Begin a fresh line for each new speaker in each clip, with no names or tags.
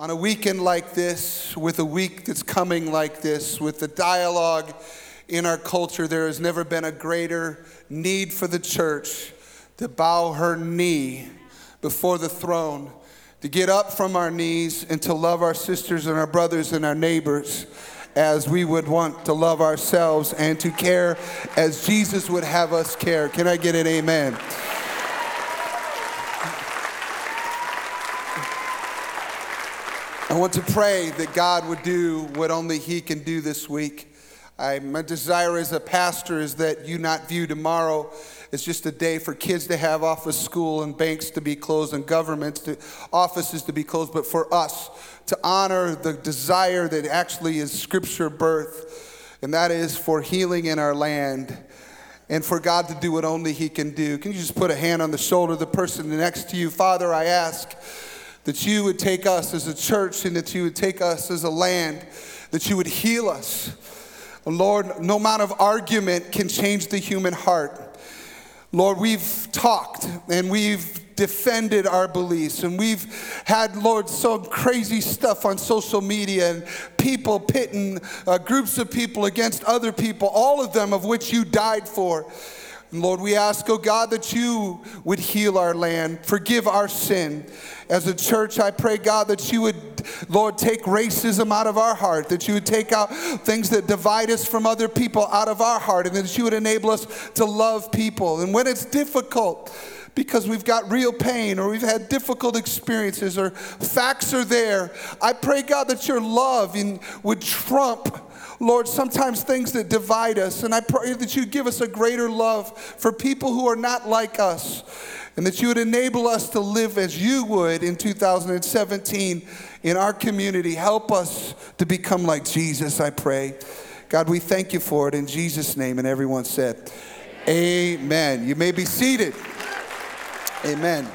On a weekend like this, with a week that's coming like this, with the dialogue in our culture, there has never been a greater need for the church to bow her knee before the throne, to get up from our knees and to love our sisters and our brothers and our neighbors as we would want to love ourselves and to care as Jesus would have us care. Can I get an amen? I want to pray that God would do what only He can do this week. I, my desire as a pastor is that you not view tomorrow as just a day for kids to have off of school and banks to be closed and governments to offices to be closed, but for us to honor the desire that actually is scripture birth, and that is for healing in our land and for God to do what only He can do. Can you just put a hand on the shoulder of the person next to you? Father, I ask that you would take us as a church and that you would take us as a land, that you would heal us. Lord, no amount of argument can change the human heart. Lord, we've talked and we've defended our beliefs and we've had, Lord, some crazy stuff on social media and people pitting uh, groups of people against other people, all of them of which you died for. Lord, we ask, oh God, that you would heal our land, forgive our sin. As a church, I pray, God, that you would, Lord, take racism out of our heart, that you would take out things that divide us from other people out of our heart, and that you would enable us to love people. And when it's difficult, because we've got real pain or we've had difficult experiences or facts are there. I pray, God, that your love in, would trump Lord, sometimes things that divide us. And I pray that you give us a greater love for people who are not like us. And that you would enable us to live as you would in 2017 in our community. Help us to become like Jesus, I pray. God, we thank you for it in Jesus' name. And everyone said, Amen. Amen. You may be seated. Amen.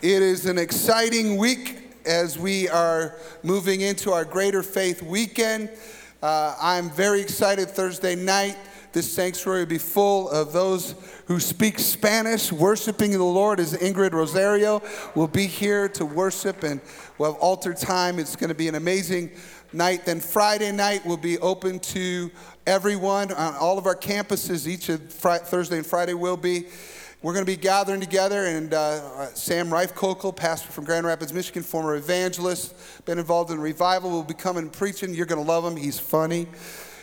It is an exciting week as we are moving into our Greater Faith weekend. Uh, I'm very excited Thursday night. This sanctuary will be full of those who speak Spanish, worshiping the Lord as Ingrid Rosario will be here to worship and we'll have altar time. It's going to be an amazing night. Then Friday night will be open to everyone on all of our campuses. Each of Thursday and Friday will be. We're going to be gathering together, and uh, Sam Reif Kokel, pastor from Grand Rapids, Michigan, former evangelist, been involved in revival, will be coming preaching. You're going to love him. He's funny.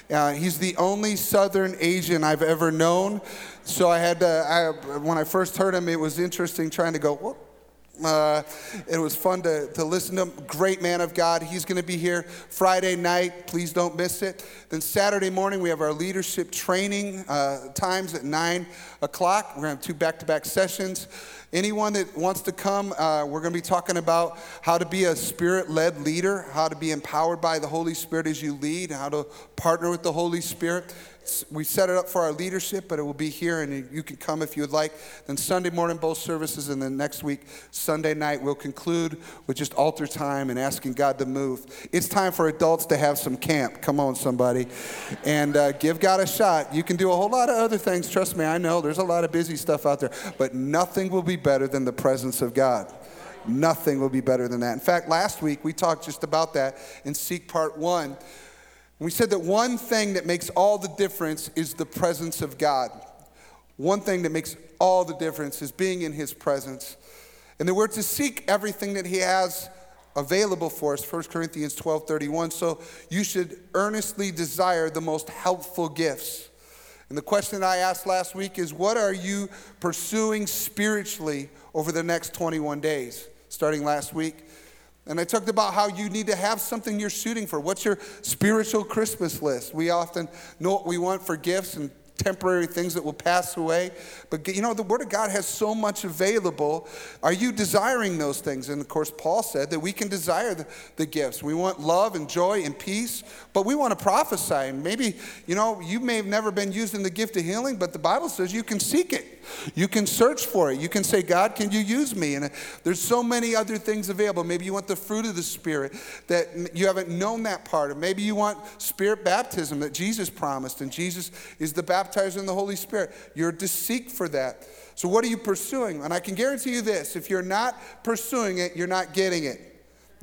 Uh, he's the only Southern Asian I've ever known. So I had to, I, when I first heard him, it was interesting trying to go, what uh, it was fun to, to listen to him. Great man of God. He's going to be here Friday night. Please don't miss it. Then Saturday morning, we have our leadership training uh, times at 9 o'clock. We're going to have two back to back sessions. Anyone that wants to come, uh, we're going to be talking about how to be a spirit led leader, how to be empowered by the Holy Spirit as you lead, how to partner with the Holy Spirit we set it up for our leadership, but it will be here, and you can come if you would like. Then Sunday morning, both services, and then next week, Sunday night, we'll conclude with just altar time and asking God to move. It's time for adults to have some camp. Come on, somebody, and uh, give God a shot. You can do a whole lot of other things. Trust me, I know there's a lot of busy stuff out there, but nothing will be better than the presence of God. Nothing will be better than that. In fact, last week we talked just about that in Seek Part One. We said that one thing that makes all the difference is the presence of God. One thing that makes all the difference is being in His presence. And that we're to seek everything that He has available for us 1 corinthians 12 31 so you should earnestly desire the most helpful gifts and the question i asked last week is what are you pursuing spiritually over the next 21 days starting last week and I talked about how you need to have something you're shooting for. What's your spiritual Christmas list? We often know what we want for gifts and temporary things that will pass away. But you know, the Word of God has so much available. Are you desiring those things? And of course, Paul said that we can desire the, the gifts. We want love and joy and peace, but we want to prophesy. And maybe, you know, you may have never been used in the gift of healing, but the Bible says you can seek it. You can search for it. You can say, God, can you use me? And uh, there's so many other things available. Maybe you want the fruit of the Spirit that you haven't known that part of. Maybe you want Spirit baptism that Jesus promised, and Jesus is the baptizer in the Holy Spirit. You're to seek for that. So, what are you pursuing? And I can guarantee you this if you're not pursuing it, you're not getting it.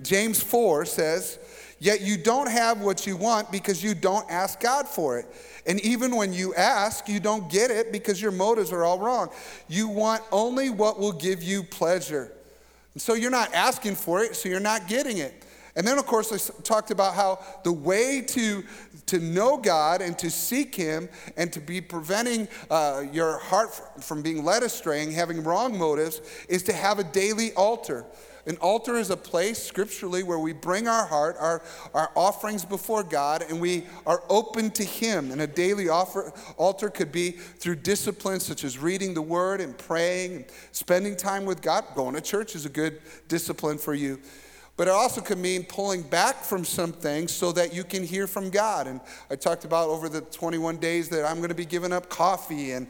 James 4 says, Yet you don't have what you want because you don't ask God for it. And even when you ask, you don't get it because your motives are all wrong. You want only what will give you pleasure. And so you're not asking for it, so you're not getting it. And then, of course, I talked about how the way to, to know God and to seek Him and to be preventing uh, your heart from being led astray and having wrong motives is to have a daily altar. An altar is a place scripturally where we bring our heart, our, our offerings before God, and we are open to Him. And a daily offer, altar could be through disciplines such as reading the Word and praying and spending time with God. Going to church is a good discipline for you. But it also could mean pulling back from some things so that you can hear from God. And I talked about over the 21 days that I'm going to be giving up coffee and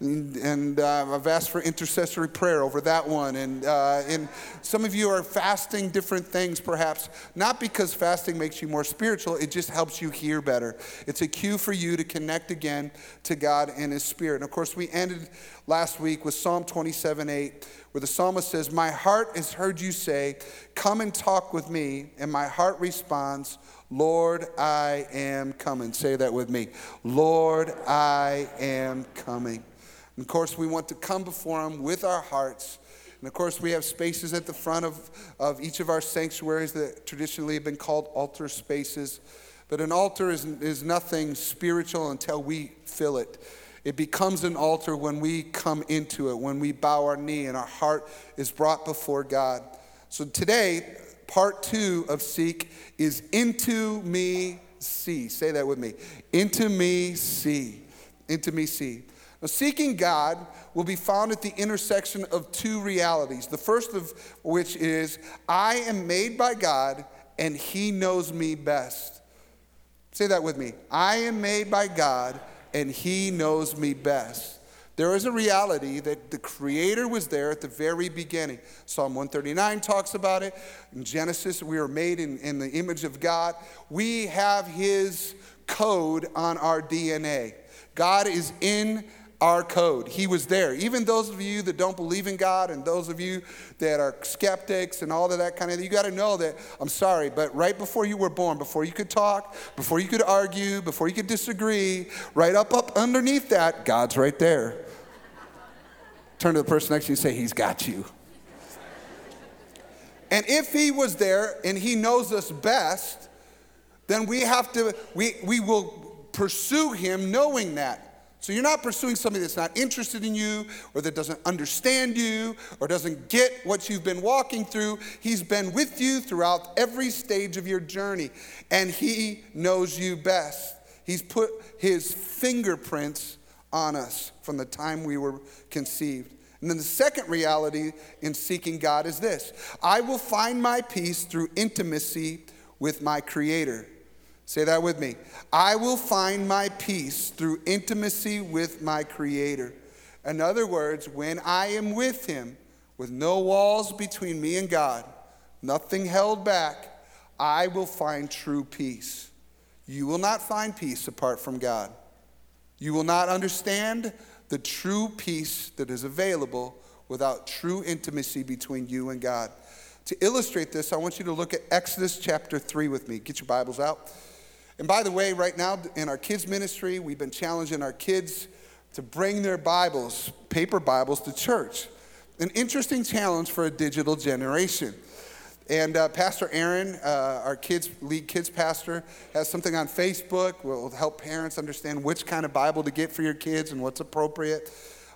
and uh, I've asked for intercessory prayer over that one. And, uh, and some of you are fasting different things, perhaps, not because fasting makes you more spiritual, it just helps you hear better. It's a cue for you to connect again to God and His Spirit. And of course, we ended last week with Psalm 27 8, where the psalmist says, My heart has heard you say, Come and talk with me. And my heart responds, Lord, I am coming. Say that with me. Lord, I am coming. And of course, we want to come before Him with our hearts. And of course, we have spaces at the front of, of each of our sanctuaries that traditionally have been called altar spaces. But an altar is, is nothing spiritual until we fill it. It becomes an altar when we come into it, when we bow our knee and our heart is brought before God. So today, part two of Seek is Into Me See. Say that with me. Into Me See. Into Me See. Now, seeking God will be found at the intersection of two realities. The first of which is, I am made by God and He knows me best. Say that with me. I am made by God and He knows me best. There is a reality that the Creator was there at the very beginning. Psalm 139 talks about it. In Genesis, we are made in, in the image of God. We have His code on our DNA. God is in our code. He was there. Even those of you that don't believe in God and those of you that are skeptics and all of that kind of thing, you got to know that I'm sorry, but right before you were born, before you could talk, before you could argue, before you could disagree, right up up underneath that, God's right there. Turn to the person next to you and say, He's got you. And if he was there and he knows us best, then we have to, we, we will pursue him knowing that. So you're not pursuing somebody that's not interested in you or that doesn't understand you or doesn't get what you've been walking through. He's been with you throughout every stage of your journey and he knows you best. He's put his fingerprints on us from the time we were conceived. And then the second reality in seeking God is this I will find my peace through intimacy with my Creator. Say that with me. I will find my peace through intimacy with my Creator. In other words, when I am with Him, with no walls between me and God, nothing held back, I will find true peace. You will not find peace apart from God. You will not understand the true peace that is available without true intimacy between you and God. To illustrate this, I want you to look at Exodus chapter 3 with me. Get your Bibles out. And by the way, right now in our kids' ministry, we've been challenging our kids to bring their Bibles, paper Bibles, to church. An interesting challenge for a digital generation. And uh, Pastor Aaron, uh, our kids lead kids pastor, has something on Facebook. Will help parents understand which kind of Bible to get for your kids and what's appropriate.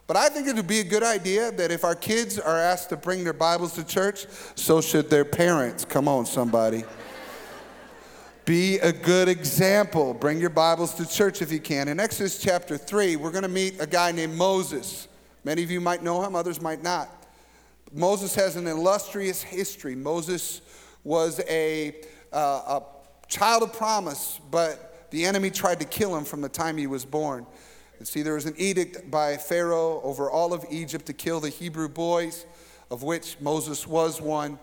But I think it would be a good idea that if our kids are asked to bring their Bibles to church, so should their parents. Come on, somebody. Be a good example. Bring your Bibles to church if you can. In Exodus chapter 3, we're going to meet a guy named Moses. Many of you might know him, others might not. Moses has an illustrious history. Moses was a, uh, a child of promise, but the enemy tried to kill him from the time he was born. And see, there was an edict by Pharaoh over all of Egypt to kill the Hebrew boys, of which Moses was one.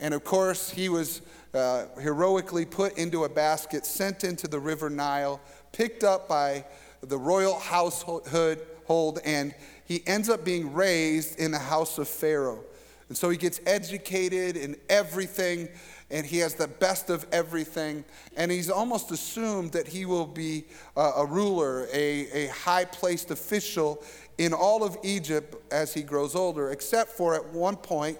And of course, he was uh, heroically put into a basket, sent into the river Nile, picked up by the royal household, and he ends up being raised in the house of Pharaoh. And so he gets educated in everything, and he has the best of everything. And he's almost assumed that he will be a, a ruler, a, a high placed official in all of Egypt as he grows older, except for at one point,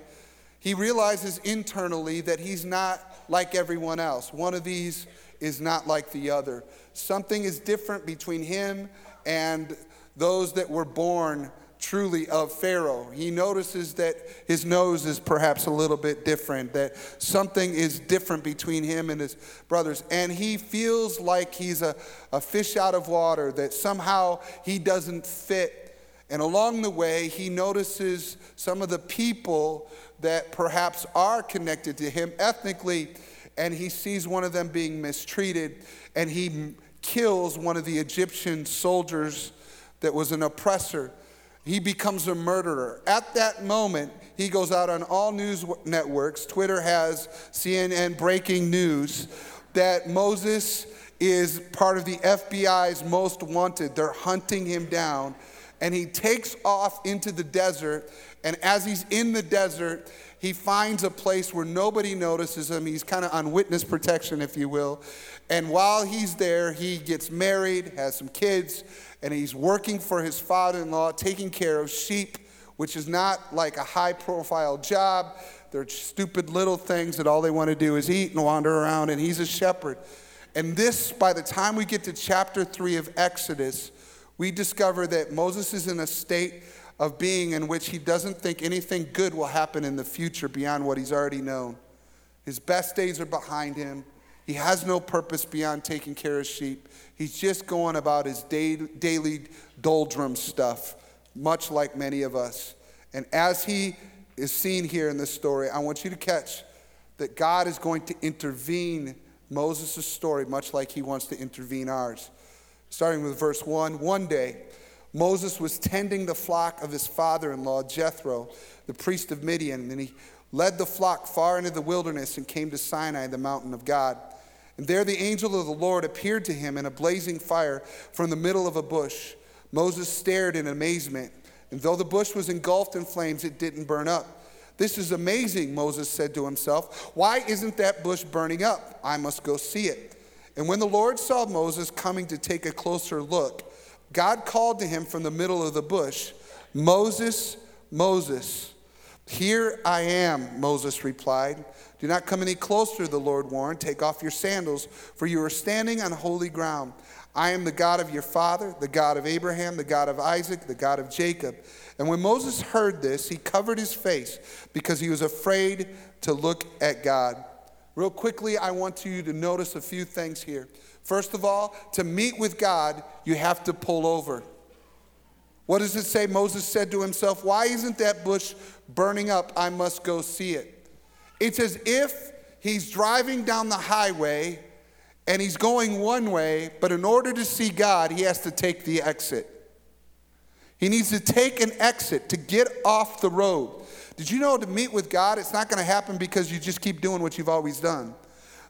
he realizes internally that he's not like everyone else. One of these is not like the other. Something is different between him and those that were born truly of Pharaoh. He notices that his nose is perhaps a little bit different, that something is different between him and his brothers. And he feels like he's a, a fish out of water, that somehow he doesn't fit. And along the way, he notices some of the people that perhaps are connected to him ethnically, and he sees one of them being mistreated, and he kills one of the Egyptian soldiers that was an oppressor. He becomes a murderer. At that moment, he goes out on all news networks. Twitter has CNN breaking news that Moses is part of the FBI's most wanted. They're hunting him down. And he takes off into the desert and as he's in the desert, he finds a place where nobody notices him. He's kind of on witness protection, if you will. And while he's there, he gets married, has some kids, and he's working for his father in law, taking care of sheep, which is not like a high profile job. They're stupid little things that all they want to do is eat and wander around, and he's a shepherd. And this, by the time we get to chapter three of Exodus, we discover that Moses is in a state of being in which he doesn't think anything good will happen in the future beyond what he's already known. His best days are behind him. He has no purpose beyond taking care of sheep. He's just going about his day, daily doldrum stuff, much like many of us. And as he is seen here in this story, I want you to catch that God is going to intervene Moses' story, much like he wants to intervene ours. Starting with verse 1 One day, Moses was tending the flock of his father in law, Jethro, the priest of Midian, and he led the flock far into the wilderness and came to Sinai, the mountain of God. And there the angel of the Lord appeared to him in a blazing fire from the middle of a bush. Moses stared in amazement, and though the bush was engulfed in flames, it didn't burn up. This is amazing, Moses said to himself. Why isn't that bush burning up? I must go see it. And when the Lord saw Moses coming to take a closer look, God called to him from the middle of the bush, Moses, Moses. Here I am, Moses replied. Do not come any closer, the Lord warned. Take off your sandals, for you are standing on holy ground. I am the God of your father, the God of Abraham, the God of Isaac, the God of Jacob. And when Moses heard this, he covered his face because he was afraid to look at God. Real quickly, I want you to notice a few things here. First of all, to meet with God, you have to pull over. What does it say? Moses said to himself, Why isn't that bush burning up? I must go see it. It's as if he's driving down the highway and he's going one way, but in order to see God, he has to take the exit. He needs to take an exit to get off the road. Did you know to meet with God, it's not going to happen because you just keep doing what you've always done?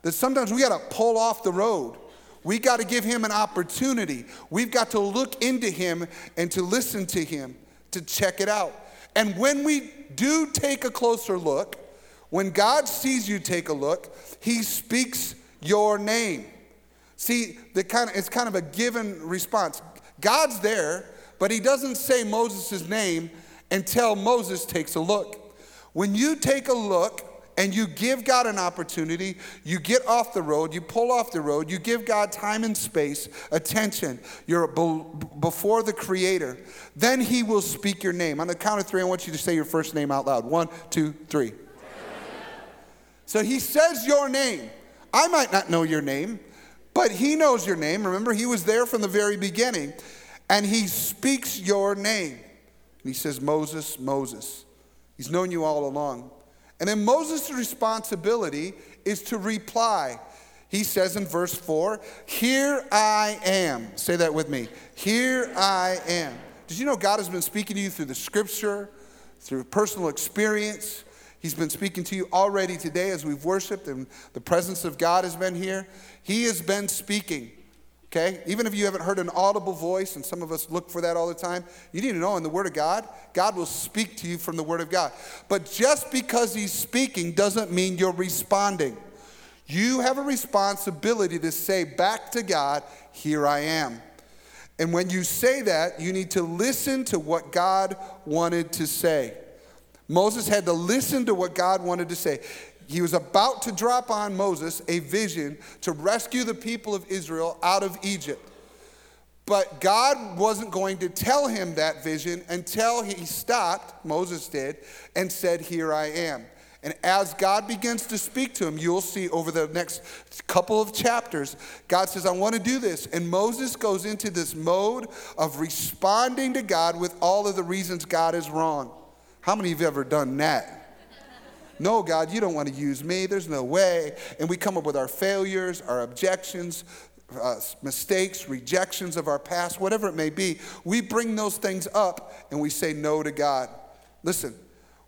That sometimes we got to pull off the road. We got to give him an opportunity. We've got to look into him and to listen to him to check it out. And when we do take a closer look, when God sees you take a look, he speaks your name. See, the kind of, it's kind of a given response. God's there, but he doesn't say Moses' name until Moses takes a look. When you take a look, and you give God an opportunity, you get off the road, you pull off the road, you give God time and space, attention, you're before the Creator, then He will speak your name. On the count of three, I want you to say your first name out loud. One, two, three. So He says your name. I might not know your name, but He knows your name. Remember, He was there from the very beginning, and He speaks your name. And He says, Moses, Moses. He's known you all along. And then Moses' responsibility is to reply. He says in verse 4, Here I am. Say that with me. Here I am. Did you know God has been speaking to you through the scripture, through personal experience? He's been speaking to you already today as we've worshiped and the presence of God has been here. He has been speaking. Okay? Even if you haven't heard an audible voice, and some of us look for that all the time, you need to know in the Word of God, God will speak to you from the Word of God. But just because He's speaking doesn't mean you're responding. You have a responsibility to say back to God, Here I am. And when you say that, you need to listen to what God wanted to say. Moses had to listen to what God wanted to say. He was about to drop on Moses a vision to rescue the people of Israel out of Egypt. But God wasn't going to tell him that vision until he stopped, Moses did, and said, Here I am. And as God begins to speak to him, you'll see over the next couple of chapters, God says, I want to do this. And Moses goes into this mode of responding to God with all of the reasons God is wrong. How many of you have ever done that? No, God, you don't want to use me. There's no way. And we come up with our failures, our objections, uh, mistakes, rejections of our past, whatever it may be. We bring those things up and we say no to God. Listen,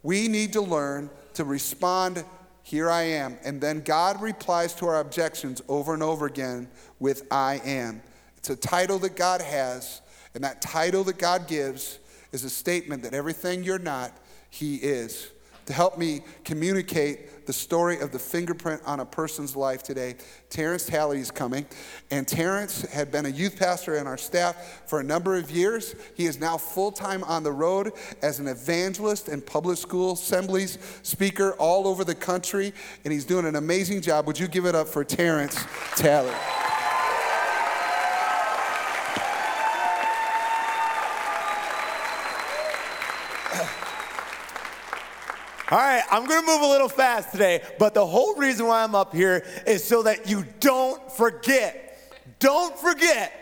we need to learn to respond, Here I am. And then God replies to our objections over and over again with I am. It's a title that God has, and that title that God gives is a statement that everything you're not, He is to help me communicate the story of the fingerprint on a person's life today. Terrence Talley is coming. And Terrence had been a youth pastor in our staff for a number of years. He is now full time on the road as an evangelist and public school assemblies speaker all over the country. And he's doing an amazing job. Would you give it up for Terrence Talley?
All right, I'm gonna move a little fast today, but the whole reason why I'm up here is so that you don't forget. Don't forget,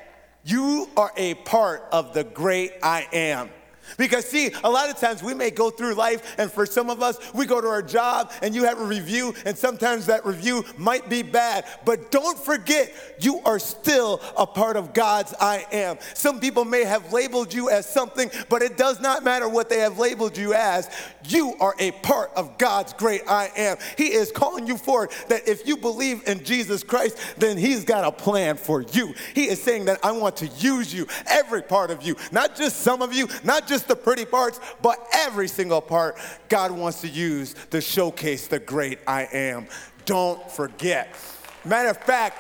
you are a part of the great I am. Because, see, a lot of times we may go through life, and for some of us, we go to our job and you have a review, and sometimes that review might be bad. But don't forget, you are still a part of God's I am. Some people may have labeled you as something, but it does not matter what they have labeled you as. You are a part of God's great I am. He is calling you forward that if you believe in Jesus Christ, then He's got a plan for you. He is saying that I want to use you, every part of you, not just some of you, not just just the pretty parts, but every single part God wants to use to showcase the great I am. Don't forget. Matter of fact,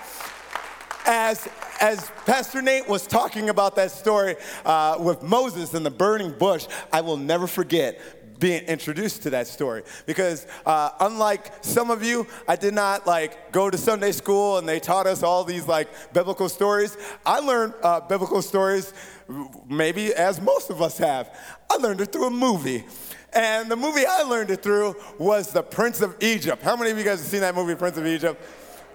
as as Pastor Nate was talking about that story uh, with Moses and the burning bush, I will never forget being introduced to that story because uh, unlike some of you i did not like go to sunday school and they taught us all these like biblical stories i learned uh, biblical stories maybe as most of us have. I learned it through a movie. And the movie i learned it through was the prince of egypt. How many of you guys have seen that movie prince of egypt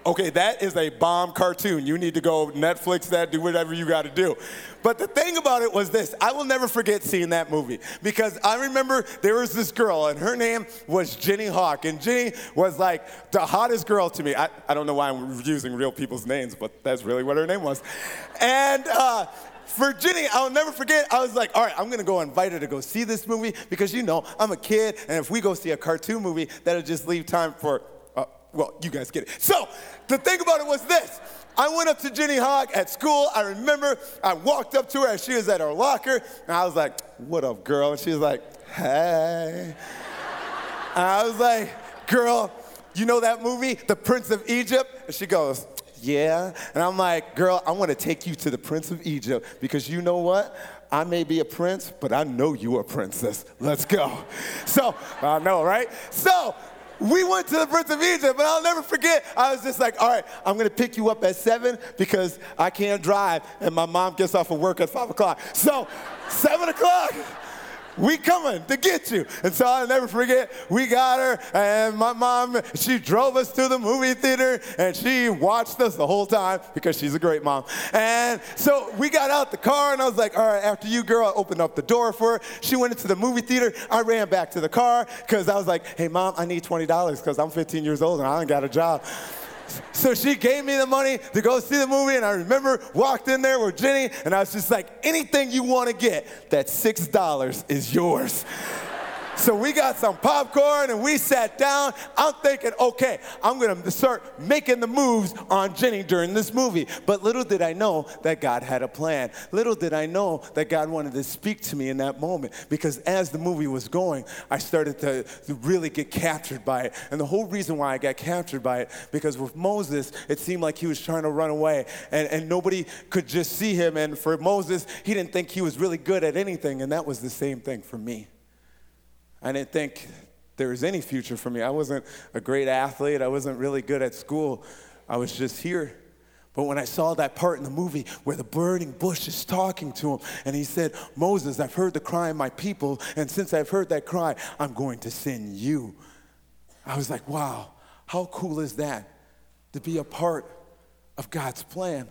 Okay, that is a bomb cartoon. You need to go Netflix that, do whatever you got to do. But the thing about it was this I will never forget seeing that movie because I remember there was this girl, and her name was Jenny Hawk. And Jenny was like the hottest girl to me. I, I don't know why I'm using real people's names, but that's really what her name was. And, uh, for Jenny, I'll never forget. I was like, all right, I'm gonna go invite her to go see this movie because you know I'm a kid, and if we go see a cartoon movie, that'll just leave time for well, you guys get it. So the thing about it was this. I went up to Jenny Hogg at school. I remember I walked up to her as she was at her locker, and I was like, What up, girl? And she was like, Hey. and I was like, Girl, you know that movie, The Prince of Egypt? And she goes, Yeah. And I'm like, Girl, I want to take you to the Prince of Egypt because you know what? I may be a prince, but I know you're a princess. Let's go. So, I know, right? So, we went to the Prince of Egypt, but I'll never forget. I was just like, all right, I'm gonna pick you up at seven because I can't drive, and my mom gets off of work at five o'clock. So, seven o'clock we coming to get you. And so I'll never forget, we got her, and my mom, she drove us to the movie theater, and she watched us the whole time because she's a great mom. And so we got out the car, and I was like, all right, after you, girl, I opened up the door for her. She went into the movie theater. I ran back to the car because I was like, hey, mom, I need $20 because I'm 15 years old and I ain't got a job. So she gave me the money to go see the movie, and I remember walked in there with Jenny, and I was just like, anything you want to get, that $6 is yours. So we got some popcorn and we sat down. I'm thinking, okay, I'm gonna start making the moves on Jenny during this movie. But little did I know that God had a plan. Little did I know that God wanted to speak to me in that moment. Because as the movie was going, I started to, to really get captured by it. And the whole reason why I got captured by it, because with Moses, it seemed like he was trying to run away and, and nobody could just see him. And for Moses, he didn't think he was really good at anything. And that was the same thing for me. I didn't think there was any future for me. I wasn't a great athlete, I wasn't really good at school. I was just here. But when I saw that part in the movie where the burning bush is talking to him, and he said, Moses, I've heard the cry of my people, and since I've heard that cry, I'm going to send you. I was like, wow, how cool is that to be a part of God's plan?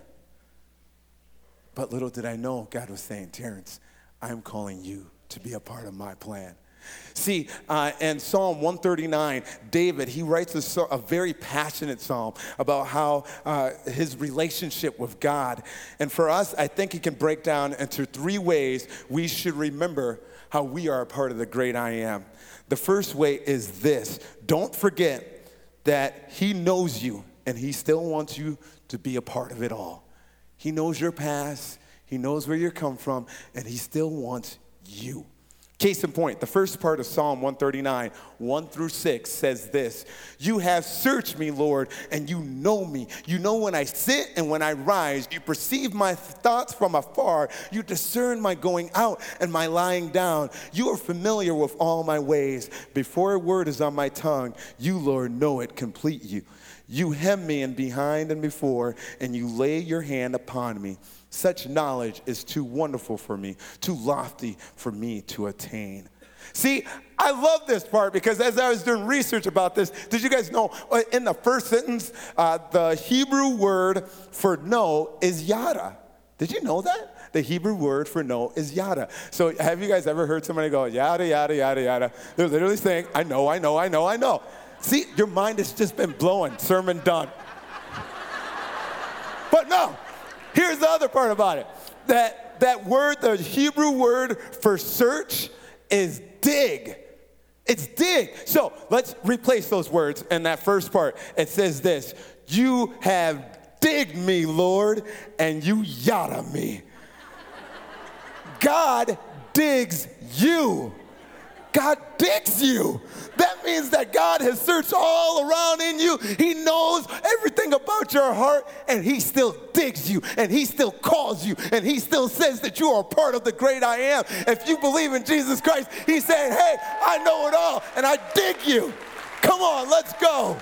But little did I know, God was saying, Terrence, I'm calling you to be a part of my plan. See, uh, in Psalm 139, David, he writes a, a very passionate psalm about how uh, his relationship with God. And for us, I think he can break down into three ways we should remember how we are a part of the great I am. The first way is this don't forget that he knows you and he still wants you to be a part of it all. He knows your past, he knows where you come from, and he still wants you. Case in point, the first part of Psalm 139, 1 through 6 says this You have searched me, Lord, and you know me. You know when I sit and when I rise. You perceive my thoughts from afar. You discern my going out and my lying down. You are familiar with all my ways. Before a word is on my tongue, you, Lord, know it complete you. You hem me in behind and before, and you lay your hand upon me. Such knowledge is too wonderful for me, too lofty for me to attain. See, I love this part because as I was doing research about this, did you guys know uh, in the first sentence, uh, the Hebrew word for know is yada? Did you know that? The Hebrew word for know is yada. So have you guys ever heard somebody go yada, yada, yada, yada? They're literally saying, I know, I know, I know, I know. See, your mind has just been blowing. Sermon done. but no, Here's the other part about it that, that word, the Hebrew word for search, is dig. It's dig. So let's replace those words in that first part. It says this You have digged me, Lord, and you yada me. God digs you. God digs you. That means that God has searched all around in you. He knows everything about your heart, and He still digs you, and He still calls you, and He still says that you are part of the great I am. If you believe in Jesus Christ, He's saying, Hey, I know it all, and I dig you. Come on, let's go.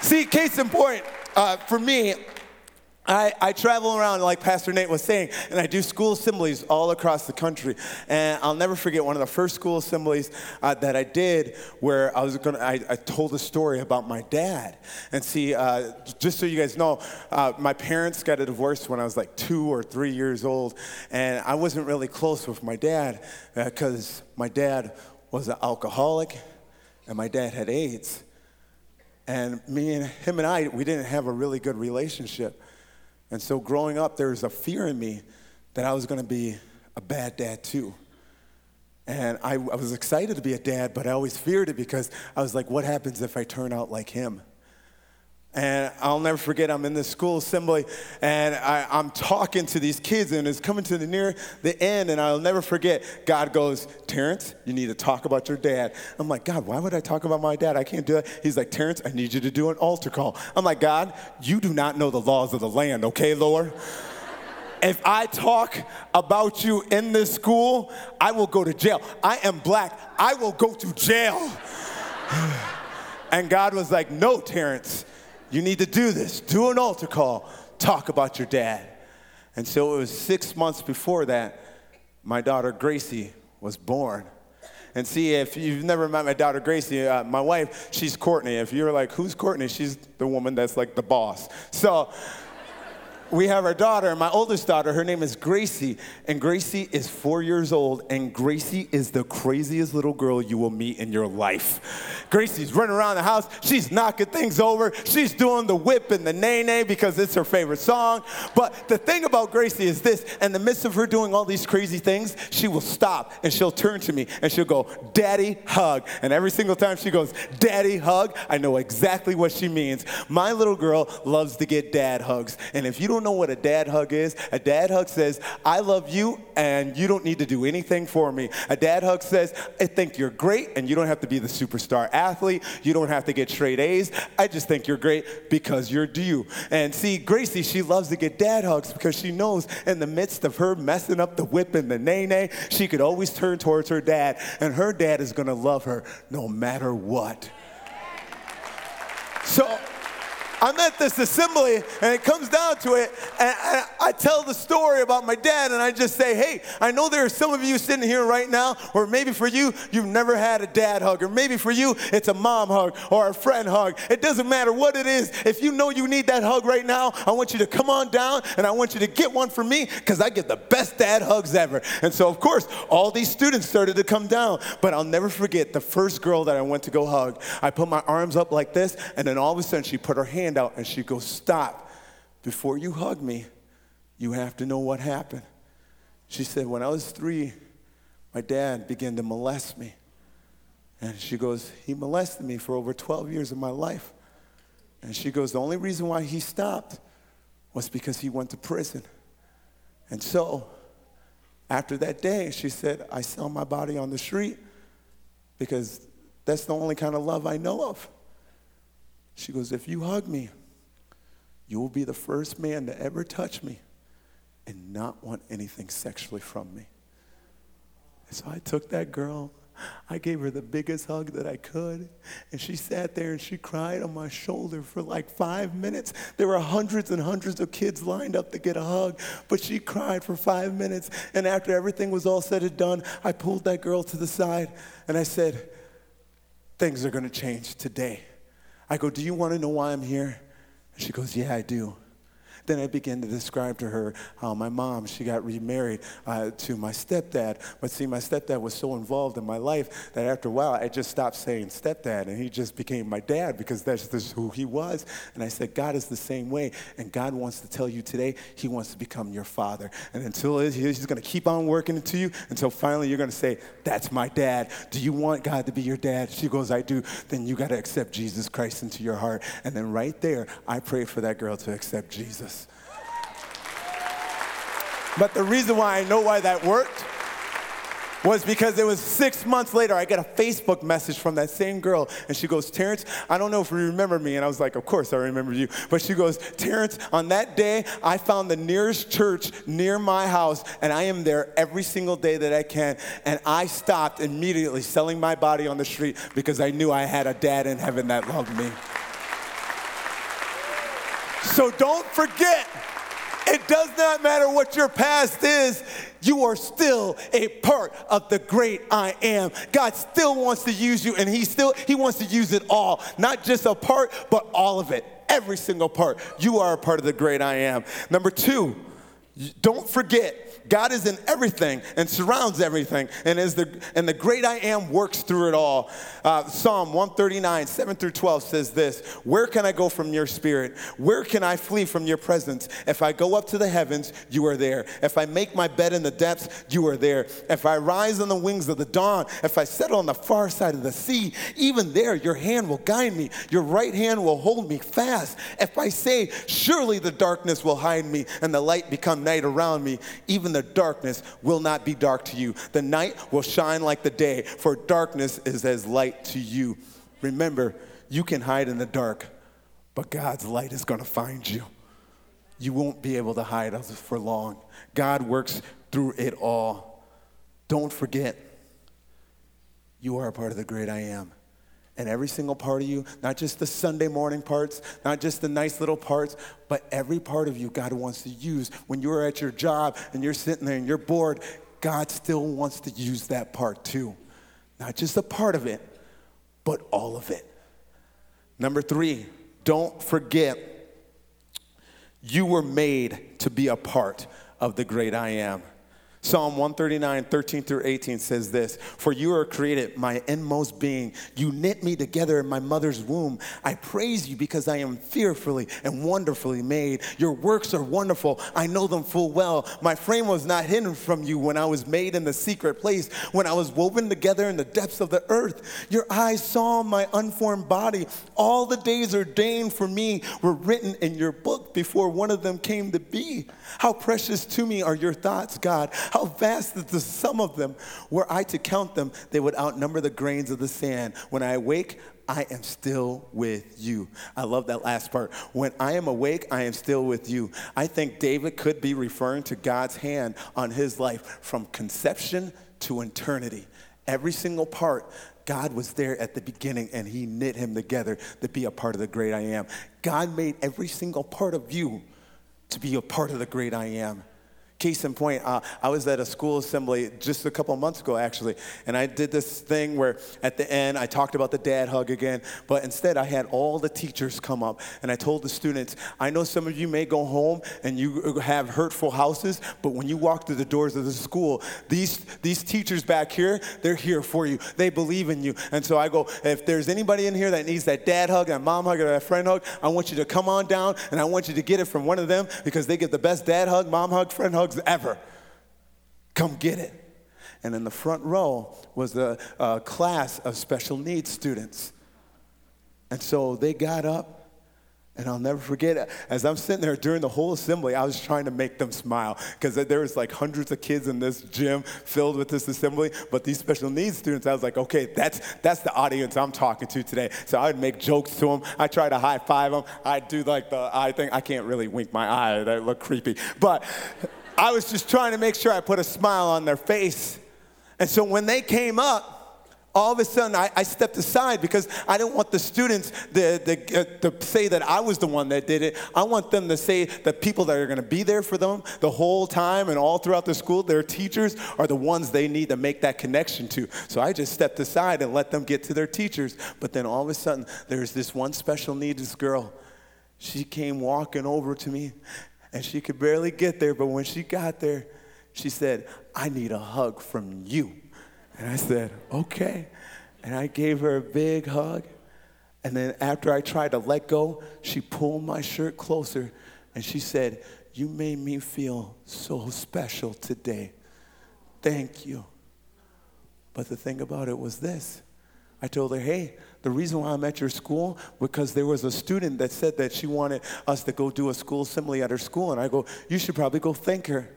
See, case in point, uh, for me, I, I, travel around, like Pastor Nate was saying, and I do school assemblies all across the country. And I'll never forget one of the first school assemblies uh, that I did where I was gonna, I, I, told a story about my dad. And see, uh, just so you guys know, uh, my parents got a divorce when I was like two or three years old. And I wasn't really close with my dad because uh, my dad was an alcoholic and my dad had AIDS. And me and him and I, we didn't have a really good relationship. And so growing up, there was a fear in me that I was going to be a bad dad too. And I, I, was excited to be a dad, but I always feared it because I was like, what happens if I turn out like him? And I'll never forget, I'm in the school assembly and I, am talking to these kids, and it's coming to the near the end. And I'll never forget, God goes, Terrence, you need to talk about your dad. I'm like, God, why would I talk about my dad? I can't do that. He's like, Terrence, I need you to do an altar call. I'm like, God, you do not know the laws of the land, okay, Lord? if I talk about you in this school, I will go to jail. I am black, I will go to jail. and God was like, No, Terrence you need to do this. Do an altar call. Talk about your dad. And so it was six months before that, my daughter Gracie was born. And see, if you've never met my daughter Gracie, uh, my wife, she's Courtney. If you're like, who's Courtney? She's the woman that's like the boss. So we have our daughter, my oldest daughter. Her name is Gracie, and Gracie is four years old, and Gracie is the craziest little girl you will meet in your life. Gracie's running around the house. She's knocking things over. She's doing the whip and the nae nae because it's her favorite song. But the thing about Gracie is this: in the midst of her doing all these crazy things, she will stop and she'll turn to me and she'll go, "Daddy, hug." And every single time she goes, "Daddy, hug," I know exactly what she means. My little girl loves to get dad hugs, and if you don't don't know what a dad hug is, a dad hug says, I love you and you don't need to do anything for me. A dad hug says, I think you're great and you don't have to be the superstar athlete. You don't have to get straight A's. I just think you're great because you're due. And see, Gracie, she loves to get dad hugs because she knows in the midst of her messing up the whip and the nae nae, she could always turn towards her dad and her dad is going to love her no matter what. So, I'm at this assembly and it comes down to it, and I, tell the story about my dad, and I just say, hey, I know there are some of you sitting here right now, or maybe for you, you've never had a dad hug, or maybe for you, it's a mom hug or a friend hug. It doesn't matter what it is. If you know you need that hug right now, I want you to come on down and I want you to get one for me because I get the best dad hugs ever. And so, of course, all these students started to come down, but I'll never forget the first girl that I went to go hug. I put my arms up like this, and then all of a sudden she put her hand hand out and she goes, Stop. Before you hug me, you have to know what happened. She said, When I was three, my dad began to molest me. And she goes, He molested me for over 12 years of my life. And she goes, The only reason why he stopped was because he went to prison. And so, after that day, she said, I sell my body on the street because that's the only kind of love I know of. She goes, If you hug me, you will be the first man to ever touch me and not want anything sexually from me. And so I took that girl. I gave her the biggest hug that I could. And she sat there and she cried on my shoulder for like five minutes. There were hundreds and hundreds of kids lined up to get a hug, but she cried for five minutes. And after everything was all said and done, I pulled that girl to the side and I said, Things are going to change today. I go, Do you want to know why I'm here? And she goes, Yeah, I do. Then I began to describe to her how my mom, she got remarried uh, to my stepdad. But see, my stepdad was so involved in my life that after a while, I just stopped saying stepdad and he just became my dad because that's just who he was. And I said, God is the same way. And God wants to tell you today, he wants to become your father. And until he's going to keep on working to you until finally you're going to say, That's my dad. Do you want God to be your dad? She goes, I do. Then you got to accept Jesus Christ into your heart. And then right there, I pray for that girl to accept Jesus. But the reason why I know why that worked was because it was six months later, I get a Facebook message from that same girl, and she goes, Terrence, I don't know if you remember me. And I was like, Of course I remember you. But she goes, Terrence, on that day, I found the nearest church near my house, and I am there every single day that I can. And I stopped immediately selling my body on the street because I knew I had a dad in heaven that loved me. So don't forget it does not matter what your past is, you are still a part of the great I am. God still wants to use you and he still he wants to use it all, not just a part, but all of it. Every single part. You are a part of the great I am. Number 2, don't forget God is in everything and surrounds everything, and is the and the great I am works through it all. Uh, Psalm 139, 7 through 12 says this: Where can I go from your spirit? Where can I flee from your presence? If I go up to the heavens, you are there. If I make my bed in the depths, you are there. If I rise on the wings of the dawn, if I settle on the far side of the sea, even there your hand will guide me. Your right hand will hold me fast. If I say, Surely the darkness will hide me, and the light become night around me, even the darkness will not be dark to you. The night will shine like the day, for darkness is as light to you. Remember, you can hide in the dark, but God's light is going to find you. You won't be able to hide for long. God works through it all. Don't forget, you are a part of the great I am and every single part of you, not just the Sunday morning parts, not just the nice little parts, but every part of you God wants to use. When you're at your job and you're sitting there and you're bored, God still wants to use that part too. Not just a part of it, but all of it. Number three, don't forget You were made to be a part of the great I am. Psalm 139, 13 through 18 says this For you are created, my inmost being. You knit me together in my mother's womb. I praise you because I am fearfully and wonderfully made. Your works are wonderful. I know them full well. My frame was not hidden from you when I was made in the secret place, when I was woven together in the depths of the earth. Your eyes saw my unformed body. All the days ordained for me were written in your book before one of them came to be. How precious to me are your thoughts, God. How vast is the sum of them. Were I to count them, they would outnumber the grains of the sand. When I awake, I am still with you. I love that last part. When I am awake, I am still with you. I think David could be referring to God's hand on his life from conception to eternity. Every single part, God was there at the beginning and he knit him together to be a part of the great I am. God made every single part of you to be a part of the great I am. Case in point, uh, I was at a school assembly just a couple months ago, actually, and I did this thing where at the end I talked about the dad hug again, but instead I had all the teachers come up and I told the students, I know some of you may go home and you have hurtful houses, but when you walk through the doors of the school, these, these teachers back here, they're here for you. They believe in you. And so I go, if there's anybody in here that needs that dad hug, that mom hug, or that friend hug, I want you to come on down and I want you to get it from one of them because they get the best dad hug, mom hug, friend hug hugs ever. Come get it. And in the front row was a, a uh, class of special needs students. And so they got up and I'll never forget, as I'm sitting there during the whole assembly, I was trying to make them smile because there was like hundreds of kids in this gym filled with this assembly. But these special needs students, I was like, okay, that's, that's the audience I'm talking to today. So I would make jokes to them. I try to high five them. I'd do like the eye thing. I can't really wink my eye, that look creepy. But I was just trying to make sure I put a smile on their face. And so when they came up, all of a sudden I, I stepped aside because I didn't want the students to, to, uh, to, say that I was the one that did it. I want them to say the people that are going to be there for them the whole time and all throughout the school, their teachers are the ones they need to make that connection to. So I just stepped aside and let them get to their teachers. But then all of a sudden, there's this one special needs girl. She came walking over to me and she could barely get there, but when she got there, she said, I need a hug from you. And I said, okay. And I gave her a big hug. And then after I tried to let go, she pulled my shirt closer and she said, You made me feel so special today. Thank you. But the thing about it was this I told her, Hey, the reason why I'm at your school, because there was a student that said that she wanted us to go do a school assembly at her school. And I go, you should probably go thank her.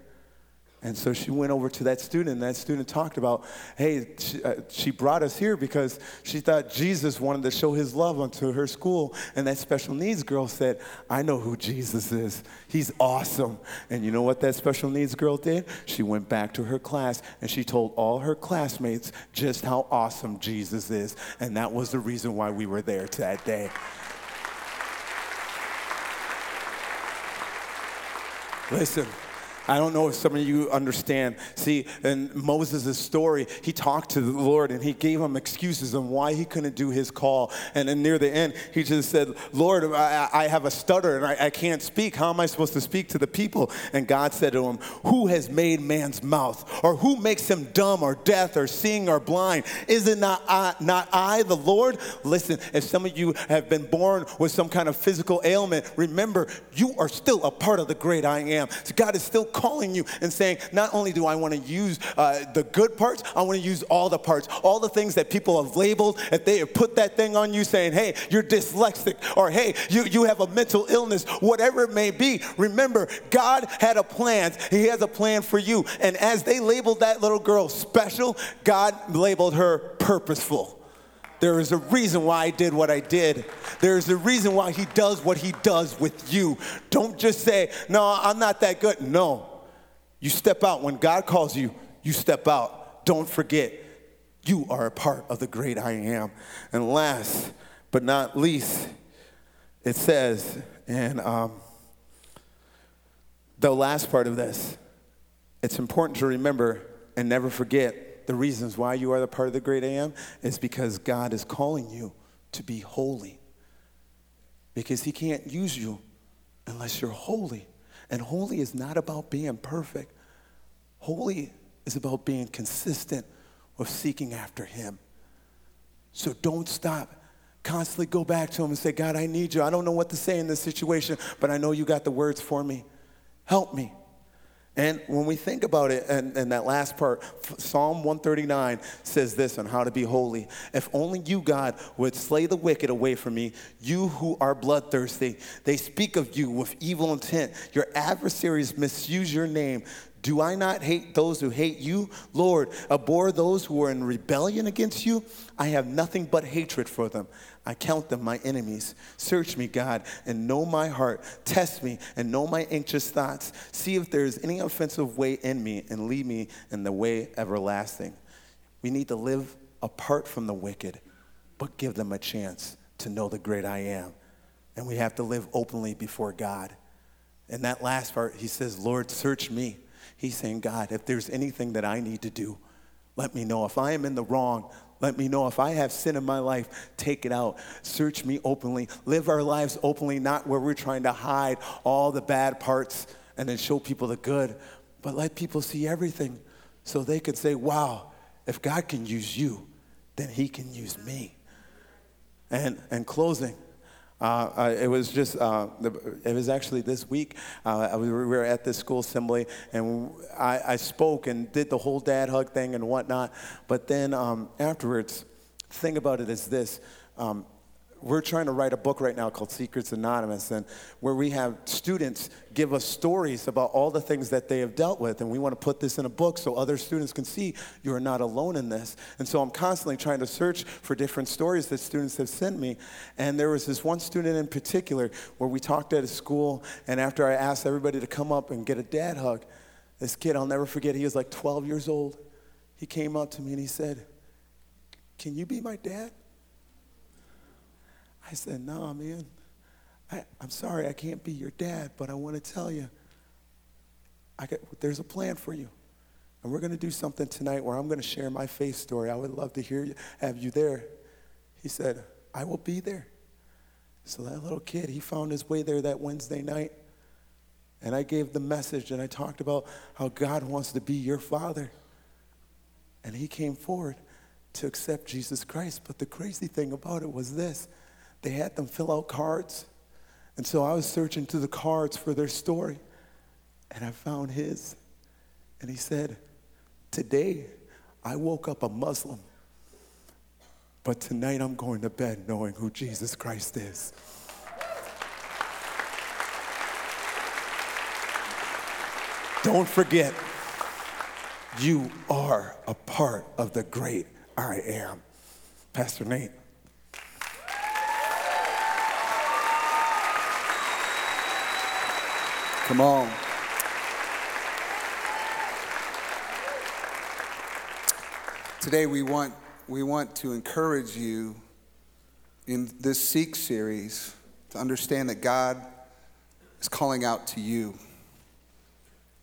And so she went over to that student, and that student talked about, hey, she, uh, she, brought us here because she thought Jesus wanted to show his love unto her school. And that special needs girl said, I know who Jesus is. He's awesome. And you know what that special needs girl did? She went back to her class and she told all her classmates just how awesome Jesus is. And that was the reason why we were there that day. Listen. I don't know if some of you understand. See, in Moses' story, he talked to the Lord and he gave him excuses on why he couldn't do his call. And then near the end, he just said, Lord, I, I have a stutter and I, I can't speak. How am I supposed to speak to the people? And God said to him, Who has made man's mouth? Or who makes him dumb or deaf or seeing or blind? Is it not I, not I, the Lord? Listen, if some of you have been born with some kind of physical ailment, remember, you are still a part of the great I am. So God is still calling you and saying, not only do I want to use uh, the good parts, I want to use all the parts, all the things that people have labeled. If they have put that thing on you saying, hey, you're dyslexic, or hey, you, you have a mental illness, whatever it may be, remember, God had a plan. He has a plan for you. And as they labeled that little girl special, God labeled her purposeful. There is a reason why I did what I did. There is a reason why he does what he does with you. Don't just say, No, I'm not that good. No. You step out. When God calls you, you step out. Don't forget, you are a part of the great I am. And last but not least, it says, and um, the last part of this, it's important to remember and never forget the reasons why you are the part of the great I am is because God is calling you to be holy. Because He can't use you unless you're holy. And holy is not about being perfect, holy is about being consistent with seeking after Him. So don't stop. Constantly go back to Him and say, God, I need you. I don't know what to say in this situation, but I know you got the words for me. Help me. And when we think about it, and, and, that last part, Psalm 139 says this on how to be holy. If only you, God, would slay the wicked away from me, you who are bloodthirsty. They speak of you with evil intent. Your adversaries misuse your name. Do I not hate those who hate you? Lord, abhor those who are in rebellion against you? I have nothing but hatred for them. I count them my enemies. Search me, God, and know my heart. Test me and know my anxious thoughts. See if there is any offensive way in me and lead me in the way everlasting. We need to live apart from the wicked, but give them a chance to know the great I am. And we have to live openly before God. In that last part, he says, Lord, search me He's saying, God, if there's anything that I need to do, let me know. If I am in the wrong, let me know. If I have sin in my life, take it out. Search me openly. Live our lives openly, not where we're trying to hide all the bad parts and then show people the good, but let people see everything so they could say, wow, if God can use you, then he can use me. And, and closing, uh, it was just, uh, it was actually this week. Uh, we were at this school assembly, and I, I, spoke and did the whole dad hug thing and whatnot. But then um, afterwards, the thing about it is this um, we're trying to write a book right now called Secrets Anonymous, and where we have students give us stories about all the things that they have dealt with. And we want to put this in a book so other students can see you are not alone in this. And so I'm constantly trying to search for different stories that students have sent me. And there was this one student in particular where we talked at a school, and after I asked everybody to come up and get a dad hug, this kid, I'll never forget, he was like 12 years old. He came up to me and he said, Can you be my dad? I said, nah, man. I, am sorry I can't be your dad, but I want to tell you, I got, there's a plan for you. And we're going to do something tonight where I'm going to share my faith story. I would love to hear you, have you there. He said, I will be there. So that little kid, he found his way there that Wednesday night. And I gave the message and I talked about how God wants to be your father. And he came forward to accept Jesus Christ. But the crazy thing about it was this they had them fill out cards. And so I was searching through the cards for their story, and I found his. And he said, Today, I woke up a Muslim, but tonight I'm going to bed knowing who Jesus Christ is. Don't forget, you are a part of the great I am. Pastor Nate.
Come on. Today we want, we want to encourage you in this Seek series to understand that God is calling out to you.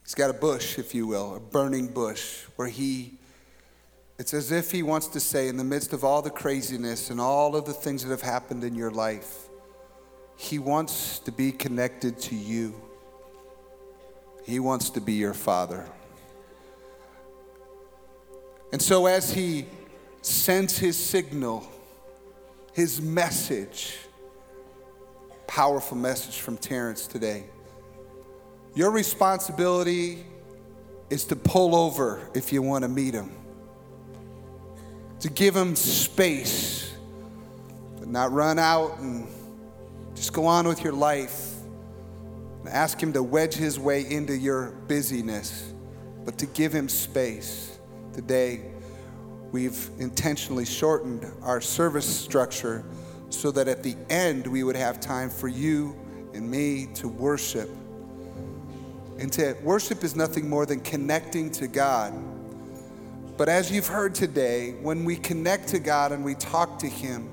He's got a bush, if you will, a burning bush, where he, it's as if he wants to say, in the midst of all the craziness and all of the things that have happened in your life, he wants to be connected to you. He wants to be your father. And so, as he sends his signal, his message, powerful message from Terrence today, your responsibility is to pull over if you want to meet him, to give him space, but not run out and just go on with your life ask Him to wedge His way into your busyness, but to give Him space. Today, we've intentionally shortened our service structure so that at the end we would have time for you and me to worship. And to worship is nothing more than connecting to God. But as you've heard today, when we connect to God and we talk to Him,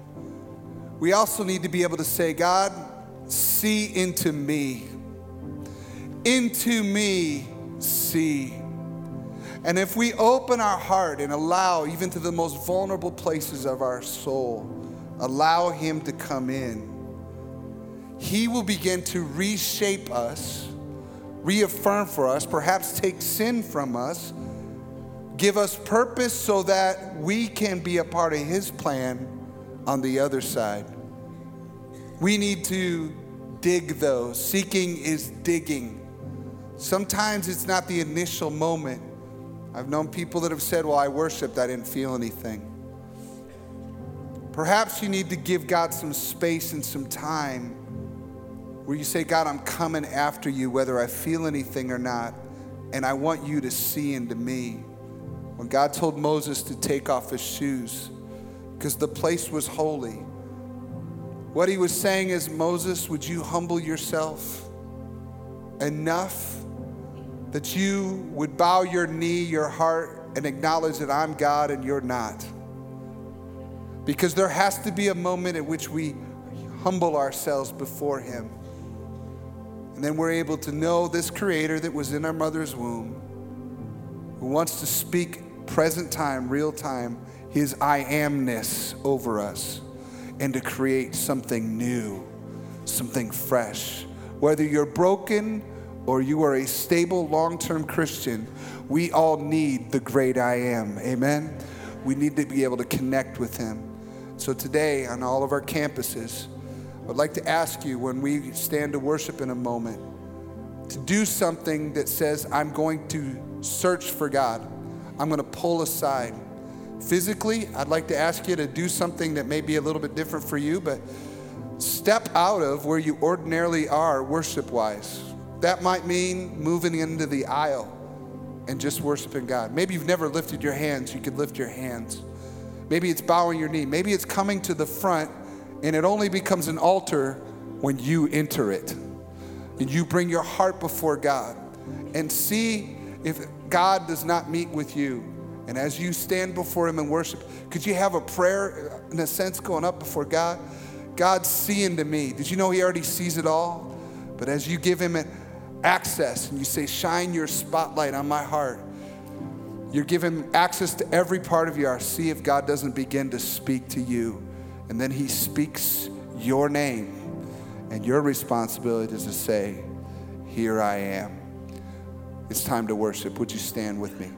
we also need to be able to say, God, see into me into me see. And if we open our heart and allow, even to the most vulnerable places of our soul, allow Him to come in, He will begin to reshape us, reaffirm for us, perhaps take sin from us, give us purpose so that we can be a part of His plan on the other side. We need to dig though. Seeking is digging. Sometimes it's not the initial moment. I've known people that have said, Well, I worshiped, I didn't feel anything. Perhaps you need to give God some space and some time where you say, God, I'm coming after you, whether I feel anything or not, and I want you to see into me. When God told Moses to take off his shoes, because the place was holy, what he was saying is, Moses, would you humble yourself enough that you would bow your knee, your heart, and acknowledge that I'm God and you're not? Because there has to be a moment at which we humble ourselves before him. And then we're able to know this creator that was in our mother's womb, who wants to speak present time, real time, his I amness over us and to create something new, something fresh. Whether you're broken or you are a stable long term Christian, we all need the great I am. Amen? We need to be able to connect with Him. So today, on all of our campuses, I'd like to ask you when we stand to worship in a moment to do something that says, I'm going to search for God. I'm going to pull aside physically, I'd like to ask you to do something that may be a little bit different for you, but step out of where you ordinarily are worship wise. That might mean moving into the aisle and just worshiping God. Maybe you've never lifted your hands, you could lift your hands. Maybe it's bowing your knee. Maybe it's coming to the front and it only becomes an altar when you enter it. And you bring your heart before God and see if God does not meet with you and as you stand before Him and worship, could you have a prayer, in a sense, going up before God? God's seeing to me. Did you know He already sees it all? But as you give Him access and you say, Shine your spotlight on my heart, you're giving access to every part of your See if God doesn't begin to speak to you. And then He speaks your name. And your responsibility is to say, Here I am. It's time to worship. Would you stand with me?